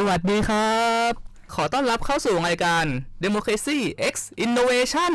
สวัสดีครับ ขอต้อนรับเข้าสู่รายการ Democracy X Innovation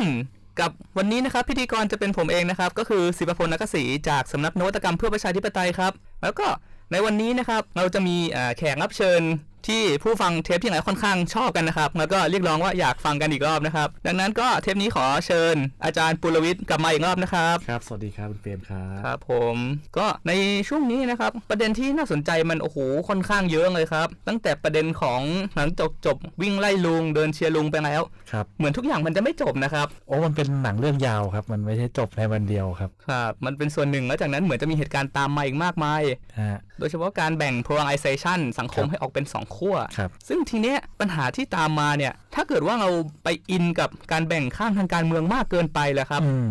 กับวันนี้นะครับพิธีกรจะเป็นผมเองนะครับ ก็คือศิปพลนักศรีจากสำนักนวัตกรรมเพื่อประชาธิปไตยครับ แล้วก็ในวันนี้นะครับเราจะมีแขกรับเชิญ ที่ผู้ฟังเทปที่ไหนค่อนข้างชอบกันนะครับ แล้วก็เรียกร้องว่าอยากฟังกันอีกรอบนะครับ ดังนั้นก็เทปนี้ขอเชิญอาจารย์ปุรวิทย์กลับมาอีกรอบนะครับ ครับ สวัสดีครับคุณเปรมครับครับ ผมก็ในช่วงนี้นะครับ ประเด็นที่น่าสนใจมันโอ้โหค่อนข้างเยอะเลยครับ ตั้งแต่ประเด็นของหลังจบจบวิ่งไล่ลุงเดินเชียร์ลุงไปแล้วครับเหมือนทุกอย่างมันจะไม่จบนะครับโอ้มันเป็นหนังเรื่องยาวครับ มันไม่ใช่จบในวันเดียวครับครับมันเป็นส่วนหนึ่งแล้วจากนั้นเหมือนจะมีเหตุการณ์ตามมาอีกมากมายฮะโดยเฉพาะการแบ่ง polarization สังคมครับให้ออกเป็นสองขั้วครับซึ่งทีเนี้ยปัญหาที่ตามมาเนี่ยถ้าเกิดว่าเราไปอินกับการแบ่งข้างทางการเมืองมากเกินไปแล้วครับอืม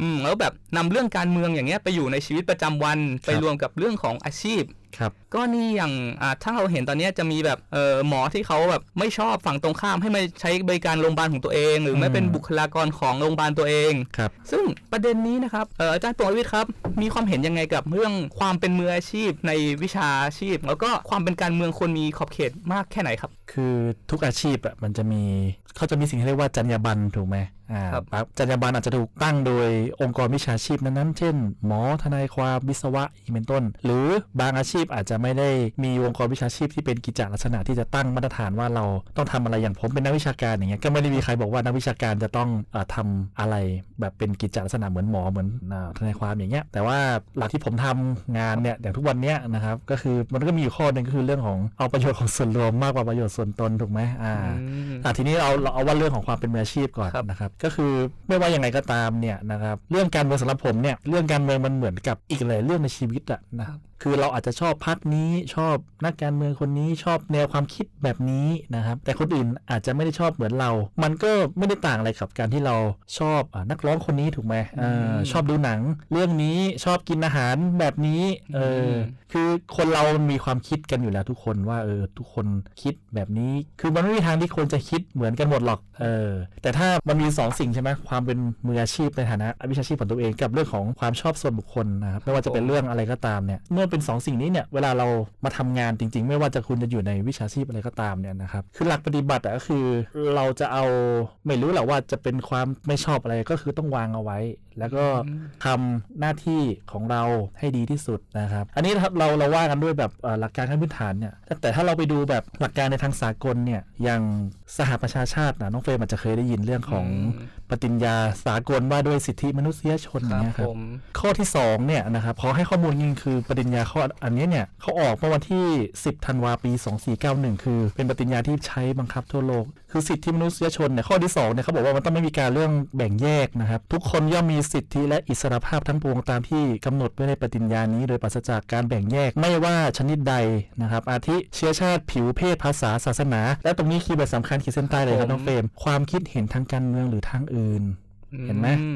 อืมแล้วแบบนำเรื่องการเมืองอย่างเงี้ยไปอยู่ในชีวิตประจำวันไปครับรวมกับเรื่องของอาชีพ ครับก็นี่อย่างอ่าถ้าเราเห็นตอนเนี้ยจะมีแบบเออหมอที่เขาแบบไม่ชอบฝั่งตรงข้ามให้มาใช้บริการโรงพยาบาลของตัวเอง หรือไม่อืมเป็นบุคลากรของโรงพยาบาลตัวเองครับซึ่งประเด็นนี้นะครับเอออาจารย์ปววิทย์ครับ มีความเห็นยังไงกับเรื่องความเป็นมืออาชีพในวิชาอาชีพ แล้วก็ความเป็นการเมืองควรมีขอบเขตมากแค่ไหนครับ คือทุกอาชีพอะมันจะมีเขาจะมีสิ่งที่เรียกว่าจรรยาบรรณถูกไหมอ่าครับปั๊บจรรยาบรรณอาจจะถูกตั้งโดยองค์กรวิชาชีพนั้นๆ เช่น หมอทนายความวิศวะอีกเป็นต้น หรือบางอาชีพอาจจะไม่ได้มีองค์กรวิชาชีพที่เป็นกิจลักษณะที่จะตั้งมาตรฐานว่าเราต้องทำอะไรอย่างผมเป็นนักวิชาการอย่างเงี้ยก็ไม่ได้มีใครบอกว่านักวิชาการจะต้องออทำอะไรแบบเป็นกิจลักษณะเหมือนหมอเหมือนทนายความอย่างเงี้ยแต่ว่าหลักที่ผมทำงานเนี่ยอย่างทุกวันเนี้ยนะครับก็คือมันก็มีอยู่ข้อหนึ่งก็คือเรื่องของเอาประโยชน์ของส่วนรวมมากกว่าประโยชน์ส่วนตนถูกไหมอ่าอืมอะทีนี้เราเราเอาว่าเรื่องของความเป็นมืออาชีพก่อนนะครับก็คือไม่ว่ายังไงก็ตามเนี่ยนะครับเรื่องการเมืองสำหรับผมเนี่ยเรื่องการเมืองมันเหมือนกับอีกหลายเรื่องในชีวิตอะนะครับ คือเราอาจจะชอบพักนี้ชอบนักการเมืองคนนี้ชอบแนวความคิดแบบนี้นะครับ แต่คนอื่นอาจจะไม่ได้ชอบเหมือนเรา มันก็ไม่ได้ต่างอะไรกับการที่เราชอบอะนักร้องคนนี้ถูกไหมเออมชอบดูหนัง เรื่องนี้ชอบกินอาหารแบบนี้เอออมคือคนเรามันมีความคิดกันอยู่แล้วทุกคนว่าเออทุกคนคิดแบบนี้ คือมันไม่มีทางที่คนจะคิดเหมือนกันหมดหรอกเออแต่ถ้ามันมีสองสิ่งใช่ไหมความเป็นมืออาชีพในฐานะวิชาชีพของตัวเองกับเรื่องของความชอบส่วนบุคคลนะครับไม่ว่าจะเป็นเรื่องอะไรก็ตามเนี่ยเมื่อเป็นสองสิ่งนี้เนี่ยเวลาเรามาทำงานจริง ๆ ไม่ว่าจะคุณจะอยู่ในวิชาชีพอะไรก็ตามเนี่ยนะครับคือหลักปฏิบัติอะก็คือเราจะเอาไม่รู้แหละว่าจะเป็นความไม่ชอบอะไรก็คือต้องวางเอาไว้ แล้วก็อืมทำหน้าที่ของเราให้ดีที่สุดนะครับ อันนี้นะครับเราเราว่ากันด้วยแบบเอ่อหลักการขั้นพื้นฐานเนี่ยแต่แต่ถ้าเราไปดูแบบหลักการในทางสากลเนี่ยอย่างสหประชาชาตินะน้องเฟรมอาจจะเคยได้ยินเรื่องของอืม ปฏิญญาสากลว่าด้วยสิทธิมนุษยชนคอรัย่างบเงี้ยคผรับมข้อที่2เนี่ยนะครับขอให้ข้อมูลจริงๆคือปฏิญญาข้ออันนี้เนี่ยเขาออกเมื่อวันที่ 10ธันวาปี 2491 คือ เป็นปฏิญญาที่ใช้บังคับทั่วโลก คือสิทธิมนุษยชนเนี่ยข้อที่2เนี่ยเขาบอกว่ามันต้องไม่มีการเรื่องแบ่งแยกนะครับ ทุกคนย่อมมีสิทธิและอิสรภาพทั้งปวงตามที่กำหนดไว้ในปฏิญญานี้โดยปราศจากการแบ่งแยกไม่ว่าชนิดใดนะครับ อาทิเชื้อชาติผิวเพศภาษาศาสนา และตรงนี้คีย์เวิร์ดสำคัญขีดเส้นใต้เลยครับน้องเฟรมความคิดเห็นทางการเมืองหรือทางอื่น เห็นไหมอื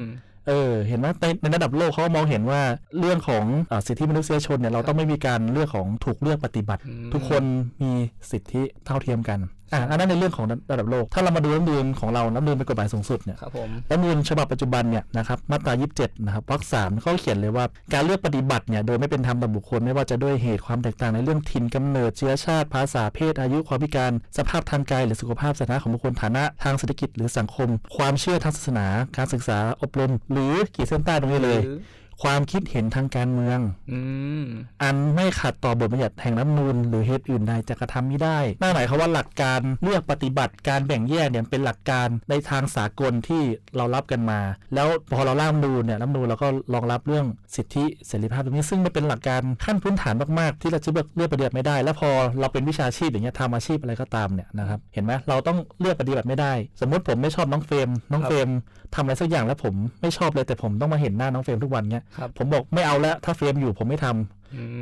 เออเห็นว่าในในระดับโลกเขาก็มองเห็นว่าเรื่องของอาสิทธิมนุษยชนเนี่ยเราต้องไม่มีการเรื่องของถูกเลือกปฏิบัติอืมทุกคนมีสิทธิเท่าเทียมกัน อะอันนั้นในเรื่องของระดับโลก ถ้าเรามาดูรัฐธรรมนูญของเรารัฐธรรมนูญเป็นกฎหมายสูงสุดเนี่ยครับผมรัฐธรรมนูญฉบับปัจจุบันเนี่ยนะครับมาตรา 27 นะครับวรรคสามเขาเขียนเลยว่าการเลือกปฏิบัติเนี่ยโดยไม่เป็นธรรมต่อบุคคลไม่ว่าจะด้วยเหตุความแตกต่างในเรื่องถิ่นกำเนิดเชื้อชาติภาษาเพศอายุความพิการสภาพทางกายหรือสุขภาพสถานะของบุคคลฐานะทางเศรษฐกิจหรือสังคม ความเชื่อทางศาสนา การศึกษาอบรม หรือขีดเส้นใต้ตรงนี้เลยหรือ ความคิดเห็นทางการเมืองอืมอันไม่ขัดต่อบทบัญญัติแห่งรัฐธรรมนูญหรือเหตุอื่นใดจะกระทำไม่ได้นั่นหมายความว่าหลักการเลือกปฏิบัติการแบ่งแยกเนี่ยเป็นหลักการในทางสากลที่เรารับกันมา แล้วพอเราร่างรัฐธรรมนูญเนี่ยรัฐธรรมนูญเราก็รองรับเรื่องสิทธิเสรีภาพตรงนี้ซึ่งมันเป็นหลักการขั้นพื้นฐานมากๆ ที่เราจะเลือกเลือกปฏิบัติไม่ได้ แล้วพอเราเป็นวิชาชีพอย่างเงี้ยทำอาชีพอะไรก็ตามเนี่ยนะครับเห็นไหมเราต้องเลือกปฏิบัติไม่ได้ สมมุติผมไม่ชอบน้องเฟรมน้องครับเฟรม ทำอะไรสักอย่างแล้วผมไม่ชอบเลยแต่ผมต้องมาเห็นหน้าน้องเฟรมทุกวันเนี้ยครับผมบอกไม่เอาแล้วถ้าเฟรมอยู่ผมไม่ทำม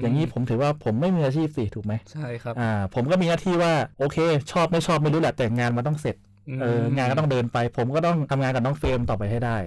อย่างนี้ผมถือว่าผมไม่มีอาชีพสิถูกไหมใช่ครับอ่าผมก็มีหน้าที่ว่าโอเค ชอบไม่ชอบไม่รู้แหละแต่งานมันต้องเสร็จเอองานก็ต้องเดินไป ผมก็ต้องทำงานกับน้องเฟรมต่อไปให้ได้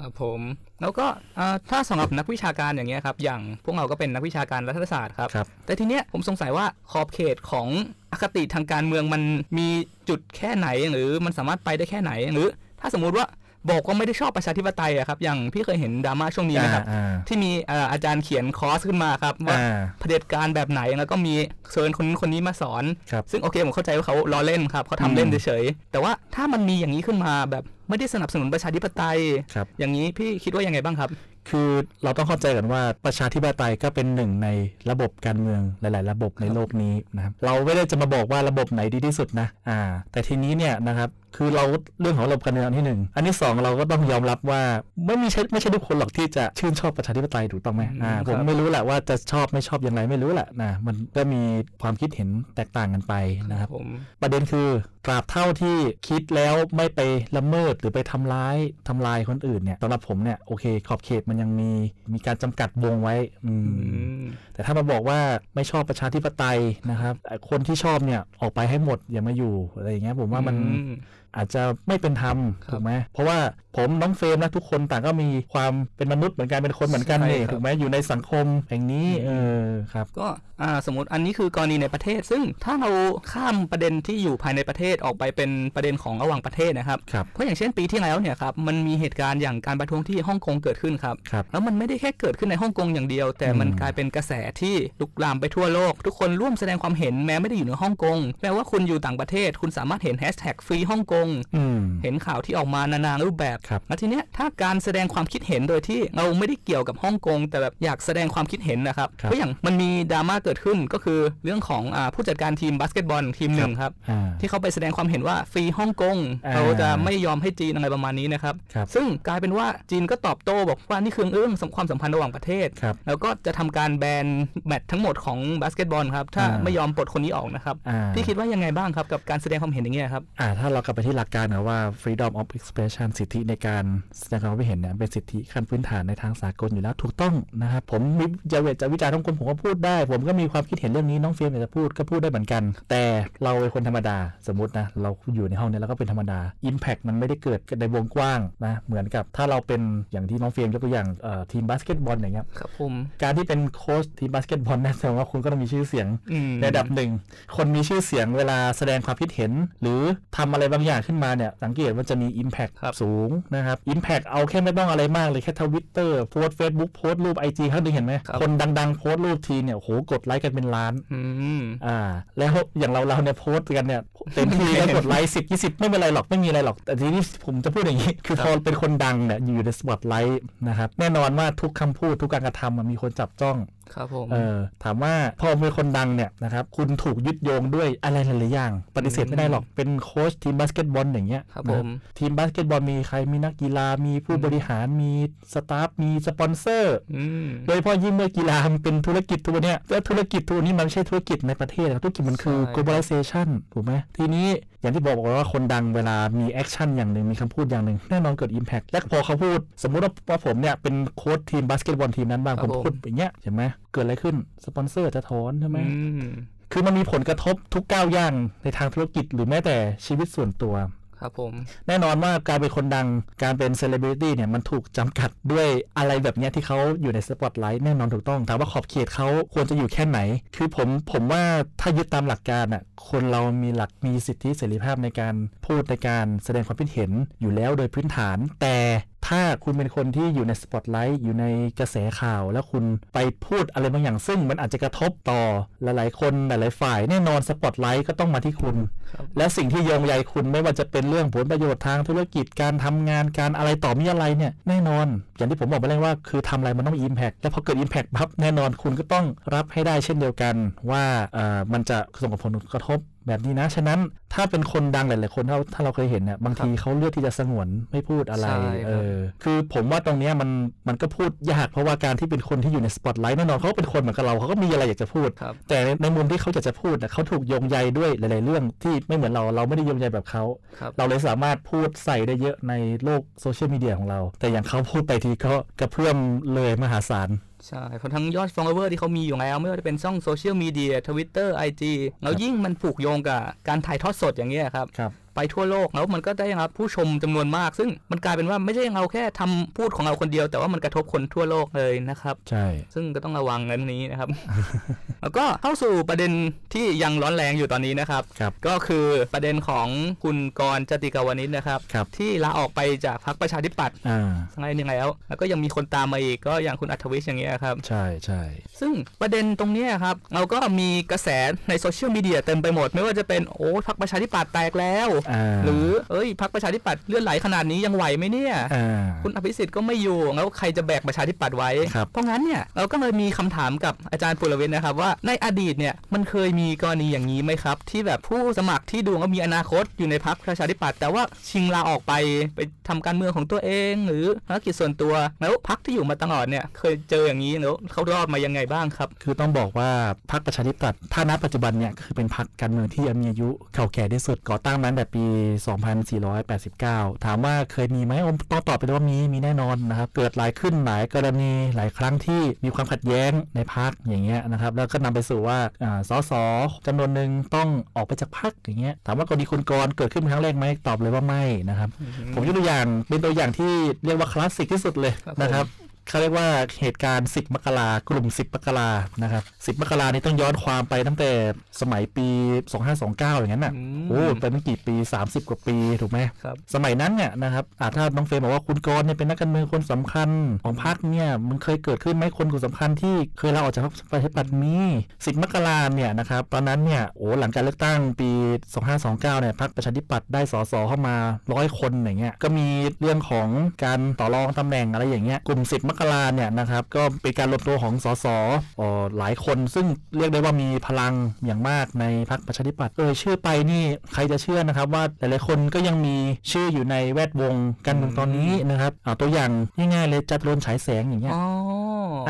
ครับผมแล้วก็อ่าถ้าสำหรับนักวิชาการอย่างเงี้ยครับอย่างพวกเราก็เป็นนักวิชาการรัฐศาสตร์ครับครับแต่ทีเนี้ยผมสงสัยว่าขอบเขตของอคติทางการเมืองมันมีจุดแค่ไหนหรือมันสามารถไปได้แค่ไหนหรือ ถ้าสมมุติว่า บอกว่าไม่ได้ชอบประชาธิปไตยอะครับ อย่างพี่เคยเห็นดราม่าช่วงนี้นะครับอ่าที่มีเอ่ออาจารย์เขียนคอร์สขึ้นมาครับ ว่าอ่าเผด็จการแบบไหนแล้วก็มีเชิญคนนู้นคนนี้มาสอนครับซึ่งโอเคผมเข้าใจว่าเขาล้อเล่นครับเขาทำเล่นเฉยๆแต่ว่าถ้ามันมีอย่างนี้ขึ้นมาแบบไม่ได้สนับสนุนประชาธิปไตยครับอย่างนี้พี่คิดว่ายังไงบ้างครับ คือเราต้องเข้าใจกันว่าประชาธิปไตยก็เป็นหนึ่งในระบบการเมืองหลาย ๆ ระบบในโลกนี้นะครับ เราไม่ได้จะมาบอกว่าระบบไหนดีที่สุดนะ อ่า แต่ทีนี้เนี่ยนะครับ คือเราเรื่องของระบบการเมืองอันที่หนึ่งอันที่สองเราก็ต้องยอมรับว่าไม่มีใช่ไม่ใช่ทุกคนหรอกที่จะชื่นชอบประชาธิปไตยถูกต้องไหมอ่าอืมผมครับไม่รู้แหละว่าจะชอบไม่ชอบอย่างไรไม่รู้แหละนะมันก็มีความคิดเห็นแตกต่างกันไปนะครับผมประเด็นคือตราบเท่าที่คิดแล้วไม่ไปละเมิดหรือไปทำร้ายทำลายคนอื่นเนี่ยสำหรับผมเนี่ยโอเค ขอบเขตมันยังมีมีการจำกัดวงไว้อืมอืมแต่ถ้ามาบอกว่าไม่ชอบประชาธิปไตยนะครับเอ่อคนที่ชอบเนี่ยออกไปให้หมดอย่ามาอยู่อะไรอย่างเงี้ยผมว่ามันอืมอาจจะไม่เป็นธรรมครับถูกไหมเพราะว่าผมน้องเฟรมนะทุกคนต่างก็มีความเป็นมนุษย์เหมือนกันเป็นคนเหมือนกันใช่นี่ครับถูกไหมอยู่ในสังคมแห่งนี้เออครับก็อ่าสมมติอันนี้คือกรณีในประเทศ ซึ่งถ้าเราข้ามประเด็นที่อยู่ภายในประเทศออกไปเป็นประเด็นของระหว่างประเทศนะครับครับเพราะอย่างเช่นปีที่แล้วเนี่ยครับมันมีเหตุการณ์อย่างการประท้วงที่ฮ่องกงเกิดขึ้นครับครับแล้วมันไม่ได้แค่เกิดขึ้นในฮ่องกงอย่างเดียว แต่มันอืมกลายเป็นกระแสที่ลุกลามไปทั่วโลก ทุกคนร่วมแสดงความเห็นแม้ไม่ได้อยู่ในฮ่องกงแม้ว่าคุณอยู่ต่างประเทศ คุณสามารถเห็นแฮชแท็ก Free Hong Kong อืมเห็นข่าวที่ออกมานานารูปแบบครับแล้วทีเนี้ยถ้าการแสดงความคิดเห็นโดยที่เราไม่ได้เกี่ยวกับฮ่องกง แต่แบบอยากแสดงความคิดเห็นนะครับครับเพราะอย่างมันมีดราม่าเกิดขึ้นก็คือเรื่องของอาผู้จัดการทีมบาสเกตบอลทีมหนึ่งครับอ่าที่เขาไปแสดงความเห็นว่า Free Hong Kong อ่าเราจะไม่ยอมให้จีนอะไรประมาณนี้นะครับครับซึ่งกลายเป็นว่าจีนก็ตอบโต้บอกว่านี่คือเรื่องความสัมพันธ์ระหว่างประเทศครับแล้วก็จะทำการแบนแมตช์ทั้งหมดของบาสเกตบอลครับถ้าอ่าไม่ยอมปลดคนนี้ออกนะครับอ่าพี่คิดว่ายังไงบ้างครับกับการแสดงความเห็นอย่างเงี้ยครับอ่าถ้าเรากลับไปที่หลักการนะว่า freedom of expression สิทธิในการแสดงความคิดเห็นเนี่ยเป็นสิทธิขั้นพื้นฐานในทางสากลอยู่แล้วถูกต้องนะครับ ผมมีจะวิพากษ์จะวิจารณ์ท้องคนผมก็พูดได้ ผมก็มีความคิดเห็นเรื่องนี้น้องเฟียมอยากจะพูดก็พูดได้เหมือนกัน แต่เราเป็นคนธรรมดาสมมตินะเราอยู่ในห้องเนี้ยเราก็เป็นธรรมดา impact มันไม่ได้เกิดในวงกว้างนะเหมือนกับถ้าเราเป็นอย่างที่น้องเฟียมยกตัวอย่างเอ่อทีมบาสเกตบอลอย่างเงี้ยครับผมการที่เป็นโค้ชทีมบาสเกตบอลแน่นอนว่าคุณก็ต้องมีชื่อเสียงอืมในระดับหนึ่งคนมีชื่อเสียงเวลาแสดงความคิดเห็น หรือทำอะไรบางอย่างขึ้นมาเนี่ยสังเกตว่าจะมี Impact ครับสูงนะครับ Impact เอาแค่ไม่ต้องอะไรมากเลยแค่ทวิตเตอร์โพสต์เฟซบุ๊กโพสต์รูปไอจีครั้งหนึ่งเห็นไหมครับคนดังๆโพสต์รูปทีเนี่ยโหกดไลค์กันเป็นล้านอืมอ่าแล้วอย่างเราเราเนี่ยโพสต์กันเนี่ยเต็มที่แล้วกดไลค์สิบยี่สิบไม่เป็นไรหรอกไม่มีอะไรหรอก แต่ทีนี้ผมจะพูดอย่างนี้ คือพอเป็นคนดังเนี่ยอยู่ในสปอตไลท์นะครับแน่นอนว่าทุกคำพูดทุกการกระทำมันมีคนจับจ้อง ครับผมเออถามว่าพอเป็นคนดังเนี่ยนะครับคุณถูกยึดโยงด้วยอะไรหลายๆอย่าง ปฏิเสธไม่ได้หรอกเป็นโค้ชทีมบาสเกตบอลอย่างเงี้ยครับนะผมทีมบาสเกตบอลมีใครมีนักกีฬามีผู้บริหารมีสตาฟมีสปอนเซอร์อืมโดยเฉพาะยิ่งเมื่อกีฬามันเป็นธุรกิจตัวเนี้ยแล้วธุรกิจตัวนี้มันไม่ใช่ธุรกิจในประเทศนะธุรกิจมันคือใช่ globalization ถูกไหมทีนี้อย่างที่บอกว่าคนดังเวลามี action อย่างหนึ่งมีคำพูดอย่างหนึ่งแน่นอนเกิด Impact และพอเขาพูด สมมุติว่าว่าผมเนี่ยเป็นโค้ชทีมบาสเกตบอลทีมนั้นบ้างครัผบมผมพูดอย่างเงี้ยเห็นไหมเกิดอะไรขึ้น สปอนเซอร์จะถอนใช่ไหมอืมคือมันมีผลกระทบทุกก้าวย่างในทางธุรกิจหรือแม้แต่ชีวิตส่วนตัว ครับผม แน่นอนว่าการเป็นคนดังการเป็นเซเลบริตี้เนี่ยมันถูกจำกัดด้วยอะไรแบบเนี้ยที่เขาอยู่ในสปอตไลท์แน่นอนถูกต้อง ถามว่าขอบเขตเขาควรจะอยู่แค่ไหน คือผมผมว่าถ้ายึดตามหลักการอะคนเรามีหลักมีสิทธิเสรีภาพในการพูดในการแสดงความคิดเห็นอยู่แล้วโดยพื้นฐาน แต่ถ้าคุณเป็นคนที่อยู่ในสปอตไลท์อยู่ในกระแสข่าว แล้วคุณไปพูดอะไรบางอย่างซึ่งมันอาจจะกระทบต่อหลายๆคนหลายๆฝ่ายแน่นอนสปอตไลท์ก็ต้องมาที่คุณครับและสิ่งที่โยงใยคุณไม่ว่าจะเป็นเรื่องผลประโยชน์ทางธุรกิจการทำงานการอะไรต่อมีอะไรเนี่ยแน่นอน อย่างที่ผมบอกไปแล้วว่าคือทำอะไรมันต้องมี Impact แล้วพอเกิด Impact ปั๊บแน่นอนคุณก็ต้องรับให้ได้เช่นเดียวกัน ว่าเอ่อมันจะส่งผลกระทบ แบบนี้นะ ฉะนั้นถ้าเป็นคนดังหลาย ๆ คนถ้าถ้าเราเคยเห็นเนี่ยบางทีเขาเลือกที่จะสงวนไม่พูดอะไรใช่ครับเออคือผมว่าตรงเนี้ยมันมันก็พูดยากเพราะว่าการที่เป็นคนที่อยู่ในสปอตไลท์แน่นอนเขาก็เป็นคนเหมือนกับเราเขาก็มีอะไรอยากจะพูดครับแต่ในในมุมที่เขาอยากจะพูดน่ะเขาถูกโยงใยด้วยหลาย ๆ เรื่องที่ไม่เหมือนเราเราไม่ได้โยงใยแบบเขาครับเราเลยสามารถพูดใส่ได้เยอะในโลกโซเชียลมีเดียของเรา แต่อย่างเขาพูดไปทีก็กระเพื่อมเลยมหาศาล ใช่เพราะทั้งยอด follower ที่เขามีอยู่แล้ว ไม่ว่าจะเป็ในช่องโซเชียลมีเดียทวิตเตอร์ไอจีแล้วยิ่งมันผูกโยงกับการถ่ายทอดสดอย่างเงี้ยครับครับ ไปทั่วโลกแล้วมันก็ได้รับผู้ชมจำนวนมาก ซึ่งมันกลายเป็นว่าไม่ใช่เราแค่ทำพูดของเราคนเดียว แต่ว่ามันกระทบคนทั่วโลกเลยนะครับ ใช่ ซึ่งก็ต้องระวังเรื่องนี้นะครับ แล้วก็เข้าสู่ประเด็นที่ยังร้อนแรงอยู่ตอนนี้นะครับครับ ก็คือประเด็นของคุณกรณ์ จาติกวณิชนะครับครับ ที่ลาออกไปจากพรรคประชาธิปัตย์อ่าทั้งไงยังไงแล้ว แล้วก็ยังมีคนตามมาอีกก็อย่างคุณอรรถวิชช์อย่างเงี้ยครับ ใช่ใช่ซึ่งประเด็นตรงเนี้ยครับเราก็มีกระแสในโซเชียลมีเดียเต็มไปหมด ไม่ว่าจะเป็นโอ้พรรคประชาธิปัตย์แตกแล้วอ่าหรือเอ้ยพรรคประชาธิปัตย์เลื่อนไหลขนาดนี้ยังไหวไหมเนี่ยอ่าคุณอภิสิทธิ์ก็ไม่อยู่แล้วใครจะแบกประชาธิปัตย์ไว้ครับเพราะงั้นเนี่ยเราก็เลยมีคำถามกับอาจารย์ปุรวิทย์นะครับว่าในอดีตเนี่ยมันเคยมีกรณีอย่างนี้ไหมครับ ที่แบบผู้สมัครที่ดูว่ามีอนาคตอยู่ในพรรคประชาธิปัตย์แต่ว่าชิงลาออกไปไปทำการเมืองของตัวเอง หรือภารกิจส่วนตัวแล้วพรรคที่อยู่มาตลอดเนี่ยเคยเจออย่างนี้แล้วเขารอดมายังไงบ้างครับ คือต้องบอกว่าพรรคประชาธิปัตย์ถ้าณปัจจุบันเนี่ยก็คือเป็นพรรคการเมืองที่มีอายุเก่าแก่ที่สุดก่อตั้งมาตั้งแต่ปี2489 ถามว่าเคยมีไหมต้องตอบไปเลยว่ามีมีแน่นอนนะครับ เกิดหลายขึ้นหลายกรณีหลายครั้งที่มีความขัดแย้งในพรรคอย่างเงี้ยนะครับ แล้วก็นำไปสู่ว่าอ่าสสจำนวนหนึ่งต้องออกไปจากพรรคอย่างเงี้ยถามว่ากรณีคุณกรณ์เกิดขึ้นเป็นครั้งแรกไหมตอบเลยว่าไม่นะครับ ผมยกตัวอย่างเป็นตัวอย่างที่เรียกว่าคลาสสิกที่สุดเลยครับนะครับ เขาเรียกว่าเหตุการณ์ 10 มกรากลุ่ม 10 มกรานะครับ 10 มกรานี่ต้องย้อนความไปตั้งแต่สมัยปี 2529 อย่างนั้นน่ะอืมโอ้ไปตั้งกี่ปี 30 กว่าปีถูกไหมครับ สมัยนั้นเนี่ยนะครับอ่าถ้าน้องเฟรมบอกว่าคุณกรณ์เนี่ยเป็นนักการเมืองคนสำคัญของพรรคเนี่ยมันเคยเกิดขึ้นไหมคนคนสำคัญที่เคยลาออกจากพรรคประชาธิปัตย์มีสิบมกราเนี่ยนะครับตอนนั้นเนี่ยโอ้หลังการเลือกตั้งปี 2529 เนี่ยพรรคประชาธิปัตย์ได้สสเข้ามาร้อยคนอย่างเงี้ยก็มีเรื่องของการต่อรองตำแหน่งอะไรอย่างเงี้ยกลุ่ม 10 มกราเนี่ยนะครับก็เป็นการรวมตัวของสสอ๋อหลายคนซึ่งเรียกได้ว่ามีพลังอย่างมากในพรรคประชาธิปัตย์เออชื่อไปนี่ใครจะเชื่อนะครับว่าหลายๆคนก็ยังมีชื่ออยู่ในแวดวงการเมืองตอนนี้นะครับเอาตัวอย่างง่ายๆเลยจัดรนฉายแสงอย่างเงี้ยอ๋อ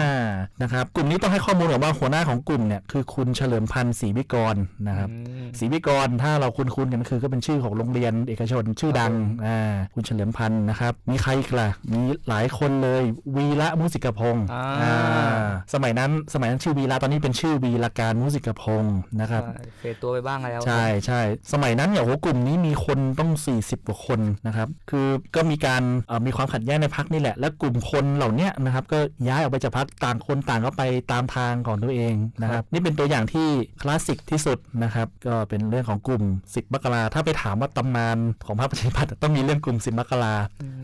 อ่านะครับกลุ่มนี้ต้องให้ข้อมูลกับว่าหัวหน้าของกลุ่มเนี่ยคือคุณเฉลิมพันธ์ศรีวิกรนะครับอืมศรีวิกรถ้าเราคุ้นๆกันก็คือก็เป็นชื่อของโรงเรียนเอกชนชื่อดังอ่าคุณเฉลิมพันธ์นะครับมีใครอีกล่ะมีหลายคนเลยวีระมุสิกพงศ์อ่าสมัยนั้นสมัยนั้นชื่อวีระตอนนี้เป็นชื่อวีระการมุสิกพงศ์นะครับใช่เฟดตัวไปบ้างแล้ว ใช่ใช่สมัยนั้นเนี่ยโหกลุ่มนี้มีคนต้อง 40กว่าคนนะครับคือก็มีการเอ่อมีความขัดแย้งในพักนี่แหละ และกลุ่มคนเหล่าเนี้ยนะครับก็ย้ายออกไปจากพักต่างคนต่างก็ไปตามทางของตัวเองนะครับนี่เป็นตัวอย่างที่คลาสสิกที่สุดนะครับก็เป็นเรื่องของกลุ่ม10มกราถ้าไปถามว่าตำนานของพรรคประชาธิปัตย์ต้องมีเรื่องกลุ่ม10มกรา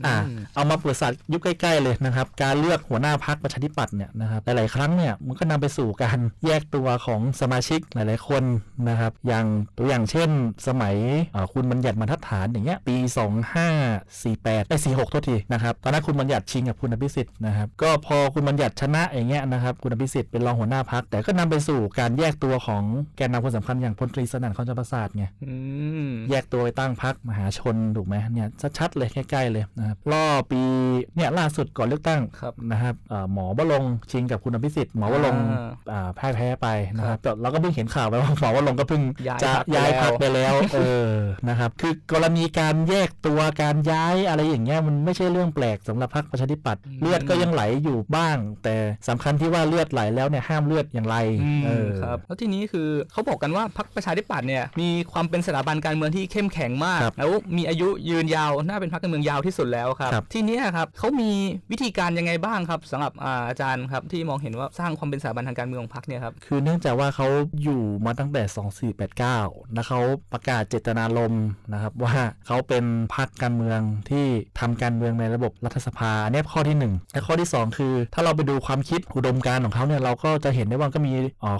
อ่าเอามาเปิดศาสตร์ยุคใกล้ๆเลยนะครับการเลือกหัวหน้าพักประชาธิปัตย์เนี่ยนะครับหลาย ๆ ครั้งเนี่ยมันก็นำไปสู่การแยกตัวของสมาชิกหลาย ๆ คนนะครับอย่างตัวอย่างเช่นสมัยเอ่อคุณบัญญัติบรรทัดฐานอย่างเงี้ยปี 2548ได้46โทษทีนะครับตอนนั้นคุณบัญญัติชิงกับคุณอภิสิทธิ์นะครับก็พอคุณบัญญัติชนะอย่างเงี้ยนะครับคุณอภิสิทธิ์เป็นรองหัวหน้าพักแต่ก็นำไปสู่การแยกตัวของแกนนำคนสำคัญอย่างพลตรีสนั่นคอนจประสาทไงอืมแยกตัวไปตั้งพักมหาชนถูกไหมเนี่ยชัดๆเลยใกล้ๆเลยนะครับรอบปีเนี่ยล่าสุดก่อนเลือกตั้งครับนะครับเอ่อหมอวรงค์ชิงกับคุณอภิสิทธิ์หมอวรงค์อ่าอ่าพ่ายแพ้ไปนะครับแต่เราก็เพิ่งเห็นข่าวไปว่าหมอวรงค์ก็เพิ่งย้ายจะพรรคไปย้ายแล้วพักไปแล้วเออนะครับคือกรณีการแยกตัวการย้ายอะไรอย่างเงี้ยมันไม่ใช่เรื่องแปลกสำหรับพรรคประชาธิปัตย์เลือดก็ยังไหลอยู่บ้าง แต่สำคัญที่ว่าเลือดไหลแล้วเนี่ยห้ามเลือดอย่างไรอืมเออครับแล้วทีนี้คือเขาบอกกันว่าพรรคประชาธิปัตย์เนี่ยมีความเป็นสถาบันการเมืองที่เข้มแข็งมากครับแล้วมีอายุยืนยาวน่าเป็นพรรคการเมืองยาวที่สุดแล้วครับครับทีเนี้ยครับเขามีวิธีการยังไงบ้างครับสำหรับอาจารย์ครับที่มองเห็นว่าสร้างความเป็นสถาบันทางการเมืองของพรรคเนี่ยครับคือเนื่องจากว่าเขาอยู่มาตั้งแต่ 2489 แล้วเขาประกาศเจตนารมณ์นะครับว่าเขาเป็นพรรคการเมืองที่ทำการเมืองในระบบรัฐสภาอันนี้ข้อที่ 1 และข้อที่ 2 คือ ถ้าเราไปดูความคิดอุดมการของเขาเนี่ยเราก็จะเห็นได้ว่าก็มี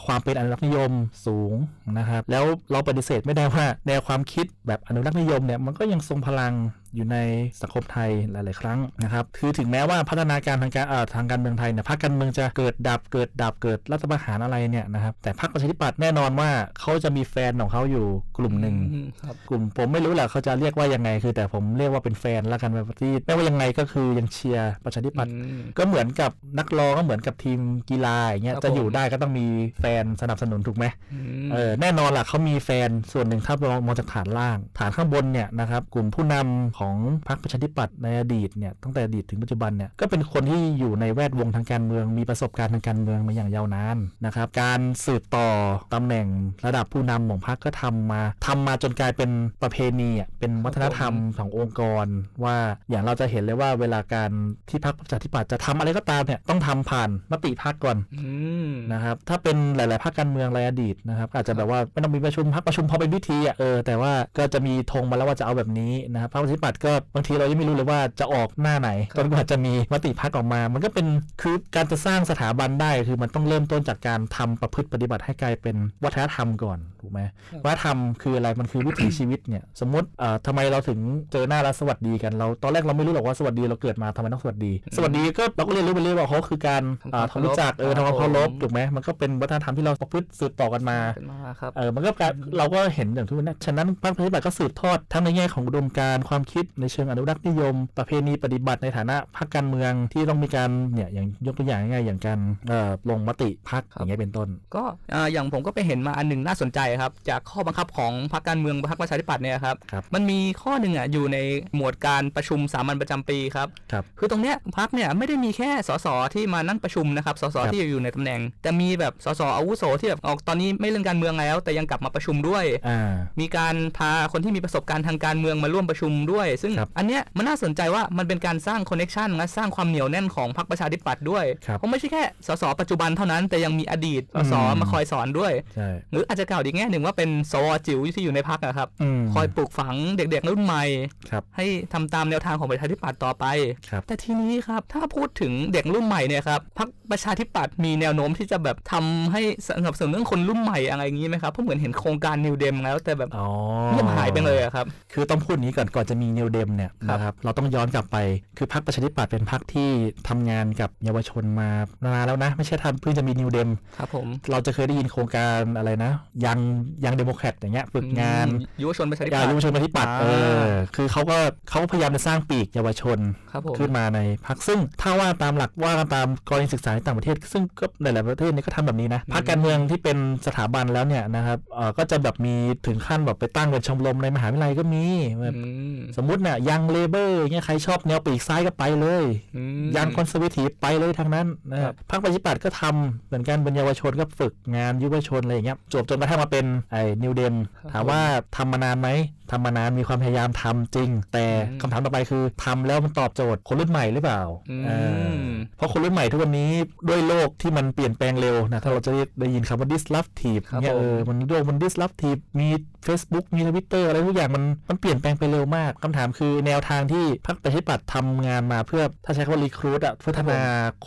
ความเป็นอนุรักษ์นิยมสูงนะครับแล้วเราปฏิเสธไม่ได้ว่าแนวความคิดแบบอนุรักษ์นิยมเนี่ยมันก็ยังทรงพลัง อยู่ในสังคมไทยหลาย ๆ ครั้งนะครับคือถึงแม้ว่าพัฒนาการทางการเอ่อทางการเมืองไทยเนี่ยพรรคการเมืองจะเกิดดับเกิดดับเกิดรัฐประหารอะไรเนี่ยนะครับแต่พรรคประชาธิปัตย์แน่นอนว่าเขาจะมีแฟนของเขาอยู่กลุ่มหนึ่งอืมครับกลุ่มผมไม่รู้แหละเขาจะเรียกว่ายังไง คือแต่ผมเรียกว่าเป็นแฟนละกันแบบที่ไม่ว่ายังไงก็คือยังเชียร์ประชาธิปัตย์อืมก็เหมือนกับนักร้องก็เหมือนกับทีมกีฬาอย่างเงี้ยครับจะอยู่ผมได้ก็ต้องมีแฟนสนับสนุนถูกไหมอืมเออแน่นอนล่ะเขามีแฟนส่วนหนึ่งถ้ามองมองจากฐานล่าง ฐานข้างบนเนี่ยนะครับกลุ่มผู้นำขของพรรคประชาธิปัตย์ในอดีตเนี่ยตั้งแต่อดีตถึงปัจจุบันเนี่ยก็เป็นคนที่อยู่ในแวดวงทางการเมือง มีประสบการณ์ทางการเมืองมาอย่างยาวนานนะครับ การสืบต่อตำแหน่งระดับผู้นำของพรรคก็ทำมาทำมาจนกลายเป็นประเพณีอะเป็นวัฒนธรรมขององค์กร ว่าอย่างเราจะเห็นเลยว่าเวลาการที่พรรคประชาธิปัตย์จะทำอะไรก็ตามเนี่ยต้องทำผ่านมติพรรคก่อนอืมนะครับถ้าเป็นหลายๆภาคการเมืองในอดีตนะครับอาจจะแบบว่าไม่ต้องมีประชุมพักประชุมพอเป็นพิธีอะเออแต่ว่าก็จะมีธงมาแล้วว่าจะเอาแบบนี้นะครับพรรคประชาธิปัตย์ก็บางทีเรายังไม่รู้เลยว่าจะออกหน้าไหนครับจนกว่าจะมีมติพักออกมา มันก็เป็นคือการจะสร้างสถาบันได้คือมันต้องเริ่มต้นจากการทำประพฤติปฏิบัติให้กลายเป็นวัฒนธรรมก่อน ถูกไหมวัฒนธรรมคืออะไรมันคือวิถีชีวิตเนี่ย สมมติเอ่อทำไมเราถึงเจอหน้าแล้วสวัสดีกันเราตอนแรกเราไม่รู้หรอกว่าสวัสดีเราเกิดมาทำไมต้องสวัสดี สวัสดีก็เราก็เรียนรู้ไปเรื่อยว่าเขาคือการเอ่อทำรู้จักเออทำความเคารพถูกไหมมันก็เป็นวัฒนธรรมที่เราประพฤติสืบต่อกันมาเป็นมาครับเออมันก็กลายเราก็เห็นอย่างทุกวันนี้ฉะนั้นพรรคประชาธิปัตย์ก็สืบทอดทั้งในแง่ของอุดมการณ์ความคิดในเชิงอนุรักษ์นิยม ประเพณีปฏิบัติในฐานะพรรคการเมืองที่ต้องมีการเนี่ยอย่างยกตัวอย่างง่ายๆอย่างการเอ่อลงมติพรรคอย่างเงี้ยเป็นต้น ก็อ่าอย่างผมก็ไปเห็นมาอันหนึ่งน่าสนใจครับ จากข้อบังคับของพรรคการเมืองพรรคประชาธิปัตย์เนี่ยครับครับมันมีข้อหนึ่งอะอยู่ในหมวดการประชุมสามัญประจำปีครับครับคือตรงเนี้ยพรรคเนี่ยไม่ได้มีแค่สสที่มานั่งประชุมนะครับสสครับที่อยู่ในตำแหน่ง แต่มีแบบสสอาวุโสที่แบบออกตอนนี้ไม่เล่นการเมืองแล้ว แต่ยังกลับมาประชุมด้วยอ่ามีการพาคนที่มีประสบการณ์ทางการเมืองมาร่วมประชุมด้วย ซึ่งครับอันเนี้ยมันน่าสนใจว่ามันเป็นการสร้าง connection และสร้างความเหนียวแน่นของพรรคประชาธิปัตย์ด้วยครับเพราะไม่ใช่แค่สสปัจจุบันเท่านั้นแต่ยังมีอดีตสสอืมมาคอยสอนด้วยใช่หรืออาจจะกล่าวอีกแง่หนึ่งว่าเป็นสวจิ๋วที่อยู่ในพรรคอะครับอืมคอยปลูกฝังเด็กๆรุ่นใหม่ครับให้ทำตามแนวทางของประชาธิปัตย์ต่อไปครับแต่ทีนี้ครับถ้าพูดถึงเด็กรุ่นใหม่เนี่ยครับพรรคประชาธิปัตย์มีแนวโน้มที่จะแบบทำให้สนับสนุนเรื่องคนรุ่นใหม่อะไรอย่างนี้ไหมครับเพราะเหมือนเห็นโครงการ New Dem แล้วแต่แบบอ๋อเงียบหายไปเลยอะครับ คือต้องพูดอย่างนี้ก่อนก่อนจะมี New Dem เนี่ยครับนะครับเราต้องย้อนกลับไปคือพรรคประชาธิปัตย์เป็นพรรคที่ทำงานกับเยาวชนมานานแล้วนะ ไม่ใช่ทำเพิ่งจะมี New Dem ครับผมเราจะเคยได้ยินโครงการอะไรนะ Young Young Democrat อย่างเงี้ยฝึกงานอืมยุวชนประชาธิปัยาตย์ยุวชนประชาธิปัตย์อ่าเออคือเขาก็เขาพยายามจะสร้างปีกเยาวชนครับผมขึ้นมาในพรรคซึ่งถ้าว่าตามหลักว่ากันตามกรณีศึกษาในต่างประเทศ ซึ่งก็หลายๆประเทศเนี่ยก็ทำแบบนี้นะพรรคการเมืองที่เป็นสถาบันแล้วเนี่ยนะครับเออก็จะแบบมีถึงขั้นแบบไปตั้งเป็นชมรมในมหาวิทยาลัยก็มีแบบอืมสมมุติเนี่ย Young Labour เงี้ยใครชอบแนวปีกซ้ายก็ไปเลยอืม Young Con servative ไปเลยทางนั้นนะครับครับพรรคประชาธิปัตย์ก็ทำเหมือนกันเป็นเยาวชนก็ฝึกงานยุวชนอะไรอย่างเงี้ยจบจนกระทั่งมาเป็นไอ้นิวเดมครับถามว่าทำมานานไหมทำมานานมีความพยายามทำจริง แต่อืมคำถามต่อไปคือทำแล้วมันตอบโจทย์คนรุ่นใหม่หรือเปล่าอืมเออเพราะคนรุ่นใหม่ทุกวันนี้ด้วยโลกที่มันเปลี่ยนแปลงเร็วนะถ้าเราจะได้ยินคำว่า disruptive ครับเนี่ยผมเออมันโลกมัน disruptive มี Facebook มี Twitter อะไรทุกอย่างมันมันเปลี่ยนแปลงไปเร็วมากคำถามคือแนวทางที่พรรคประชาธิปัตย์ทำงานมาเพื่อถ้าใช้คำว่า recruit อะพัฒนา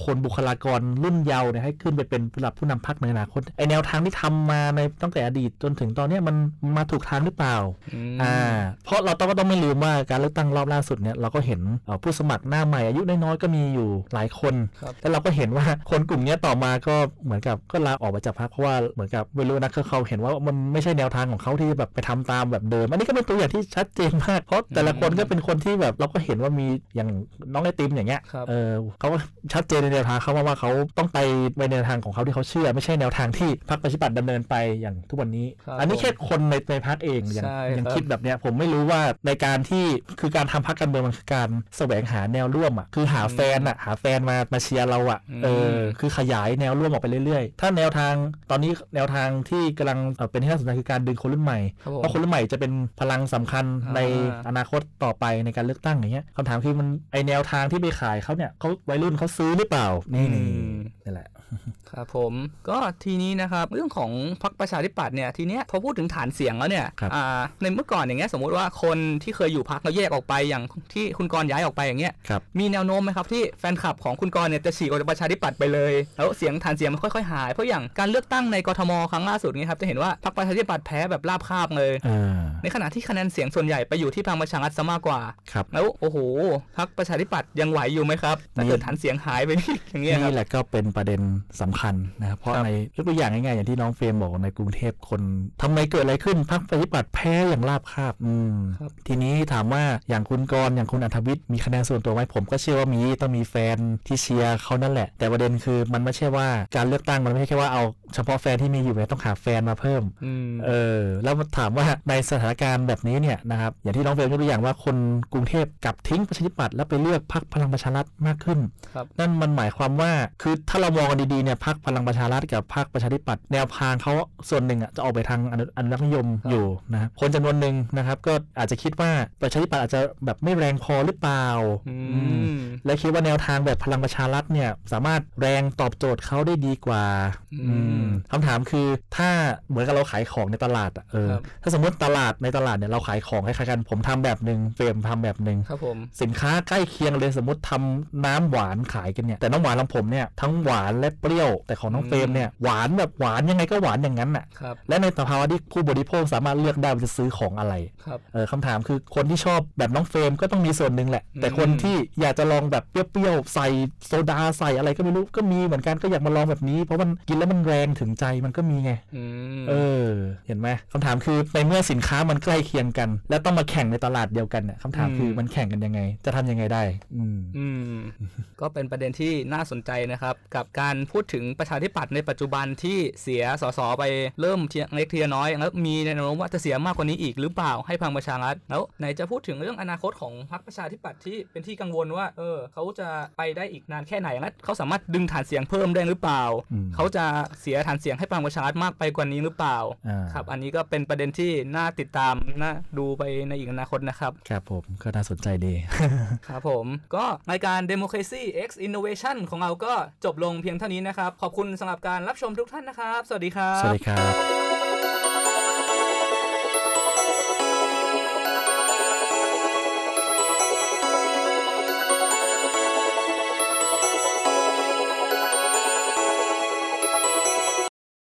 คนบุคลากรรุ่นเยาว์เนี่ยให้ขึ้นไปเป็นระดับผู้นำพรรคในอนาคตไอแนวทางที่ทำมาในตั้งแต่อดีตจนถึงตอนเนี้ยมันมาถูกทางหรือเปล่าอืมอ่าเพราะเราต้องก็ต้องไม่ลืมว่าการเลือกตั้งรอบล่าสุดเนี่ยเราก็เห็นเอ่อผู้สมัครหน้าใหม่อายุน้อยๆก็มีอยู่หลายคนครับแล้วเราก็เห็นว่าคนกลุ่มเนี้ยต่อมาก็เหมือนกับก็ลาออกมาจากพรรคเพราะว่าเหมือนกับไม่รู้นะคือเขาเห็นว่ามันไม่ใช่แนวทางของเขาที่แบบไปทำตามแบบเดิมอันนี้ก็เป็นตัวอย่างที่ชัดเจนมากเพราะแต่ละคนก็เป็นคนที่แบบเราก็เห็นว่ามีอย่างน้องไอติมอย่างเงี้ยครับเออเขาก็ชัดเจนในแนวทางเขาว่าว่าเขาต้องไปในแนวทางของเขาที่เขาเชื่อ ไม่ใช่แนวทางที่พรรคประชาธิปัตย์ดำเนินไปอย่างทุกวันนี้ครับอันนี้แค่คนในในพรรคเองยังใช่ยังครับคิดแบบเนี้ยผมไม่รู้ว่าในการที่คือการทำพรรคการเมืองมันคือการแสวงหาแนวร่วมอะคือหาแฟนอะหาแฟนมามาเชียร์เราอะอืมเออคือขยายแนวร่วมออกไปเรื่อยๆ ถ้าแนวทางตอนนี้แนวทางที่กำลังเอ่อเป็นที่น่าสนใจคือการดึงคนรุ่นใหม่ครับผมเพราะคนรุ่นใหม่จะเป็นพลังสำคัญอ่าในอนาคตต่อไปในการเลือกตั้งอย่างเงี้ยคำถามคือมันไอแนวทางที่ไปขายเขาเนี่ยเขาวัยรุ่นเขาซื้อหรือเปล่านี่อืมนี่แหละ ครับผมก็ทีนี้นะครับเรื่องของพรรคประชาธิปัตย์เนี่ยทีเนี้ยพอพูดถึงฐานเสียงแล้วเนี่ยครับอ่าในเมื่อก่อนอย่างเงี้ยสมมุติว่าคนที่เคยอยู่พรรคแล้วแยกออกไปอย่างที่คุณกรณ์ย้ายออกไปอย่างเงี้ยครับมีแนวโน้มไหมครับที่แฟนคลับของคุณกรณ์เนี่ยจะฉีกออกจากประชาธิปัตย์ไปเลย แล้วเสียงฐานเสียงมันค่อยๆหายเพราะอย่างการเลือกตั้งในกทมครั้งล่าสุดเนี่ยครับจะเห็นว่าพรรคประชาธิปัตย์แพ้แบบราบคาบเลยอ่าในขณะที่คะแนนเสียงส่วนใหญ่ไปอยู่ที่พลังประชารัฐซะมากกว่าครับแล้วโอ้โหพรรคประชาธิปัตย์ยังไหวอยู่ไหมครับถ้าเกิดฐานเสียงหายไปอย่างเงี้ยครันี่บแหละก็เป็นประเด็นสำคัญนะครับเพราะครับในยกตัวอย่างง่ายๆอย่างที่น้องเฟรมบอกในกรุงเทพคนทำไมเกิดอะไรขึ้นพรรคประชาธิปัตย์แพ้อย่างราบคาบอืมครับทีนี้ถามว่าอย่างคุณกรณ์อย่างคุณอัธวิทย์มีคะแนนส่วนตัวไหมผมก็เชื่อว่ามีต้องมีแฟนที่เชียร์เขานั่นแหละ แต่ประเด็นคือมันไม่ใช่ว่าการเลือกตั้งมันไม่ใช่แค่ว่าเอาเฉพาะแฟนที่มีอยู่เนี่ยต้องหาแฟนมาเพิ่มอืมเออแล้วถามว่าในสถานการณ์แบบนี้เนี่ยนะครับอย่างที่น้องเฟรมยกตัวอย่างว่าคนกรุงเทพกลับทิ้งประชาธิปัตย์แล้วไปเลือกพรรคพลังประชารัฐมากขึ้นครับนั่นมันหมายความว่าคือถ้าเรามองกันดีๆเนี่ยพรรคพลังประชารัฐกับพรรคประชาธิปัตย์แนวทางเขาส่วนหนึ่งอะจะออกไปทางอนุอนุรักษ์นิยมครับอยู่นะครับคนจำนวนหนึ่งนะครับก็อาจจะคิดว่าประชาธิปัตย์อาจจะแบบไม่แรงพอหรือเปล่าอือืมมและคิดว่าแนวทางแบบพลังประชารัฐเนี่ยสามารถแรงตอบโจทย์เขาได้ดีกว่าอืมอืมคำถามคือถ้าเหมือนกับเราขายของในตลาดอะเออครับถ้าสมมติตลาดในตลาดเนี่ยเราขายของคล้ายๆกัน ผมทำแบบหนึ่งเฟรมทำแบบหนึ่งครับผมสินค้าใกล้เคียงเลยสมมติทำน้ำหวานขายกันเนี่ยแต่น้ำหวานของผมเนี่ยทั้งหวานและเปรี้ยว แต่ของน้องเฟรมเนี่ยหวานแบบหวานยังไงก็หวานอย่างนั้นน่ะครับและในสภาวะที่ผู้บริโภคสามารถเลือกได้ว่าจะซื้อของอะไรครับเออคำถามคือคนที่ชอบแบบน้องเฟรมก็ต้องมีส่วนหนึ่งแหละ แต่คนที่อยากจะลองแบบเปรี้ยวๆใส่โซดาใส่อะไรก็ไม่รู้ก็มีเหมือนกันก็อยากมาลองแบบนี้ เพราะมันกินแล้วมันแรงถึงใจมันก็มีไงอืมเออ เห็นไหมคำถามคือในเมื่อสินค้ามันใกล้เคียงกัน แล้วต้องมาแข่งในตลาดเดียวกันเนี่ยคำถามคือมันแข่งกันยังไง จะทำยังไงได้อืมอืมก็เป็นประเด็นที่น่าสนใจนะครับ กับการพูดถึงประชาธิปัตย์ในปัจจุบันที่เสียสสไปเริ่มเทียเล็กเทียน้อย แล้วมีแนวโน้มว่าจะเสียมากกว่านี้อีกหรือเปล่าให้พังประชารัฐแล้วไหนจะพูดถึงเรื่องอนาคตของพรรคประชาธิปัตย์ที่เป็นที่กังวลว่าเออเขาจะไปได้อีกนานแค่ไหนแล้วเขาสามารถดึงฐานเสียงเพิ่มได้หรือเปล่าอืมเขาจะเสียฐานเสียงให้พลังประชารัฐมากไปกว่านี้หรือเปล่าอ่าครับอันนี้ก็เป็นประเด็นที่น่าติดตามน่าดูไปในอีกอนาคตนะครับครับผมก็น่าสนใจดีครับผมก็รายการ Democracy X Innovation ของเราก็จบลงเพียงเท่านี้นะครับ ขอบคุณสำหรับการรับชมทุกท่านนะครับ สวัสดีครับ สวัสดีครับ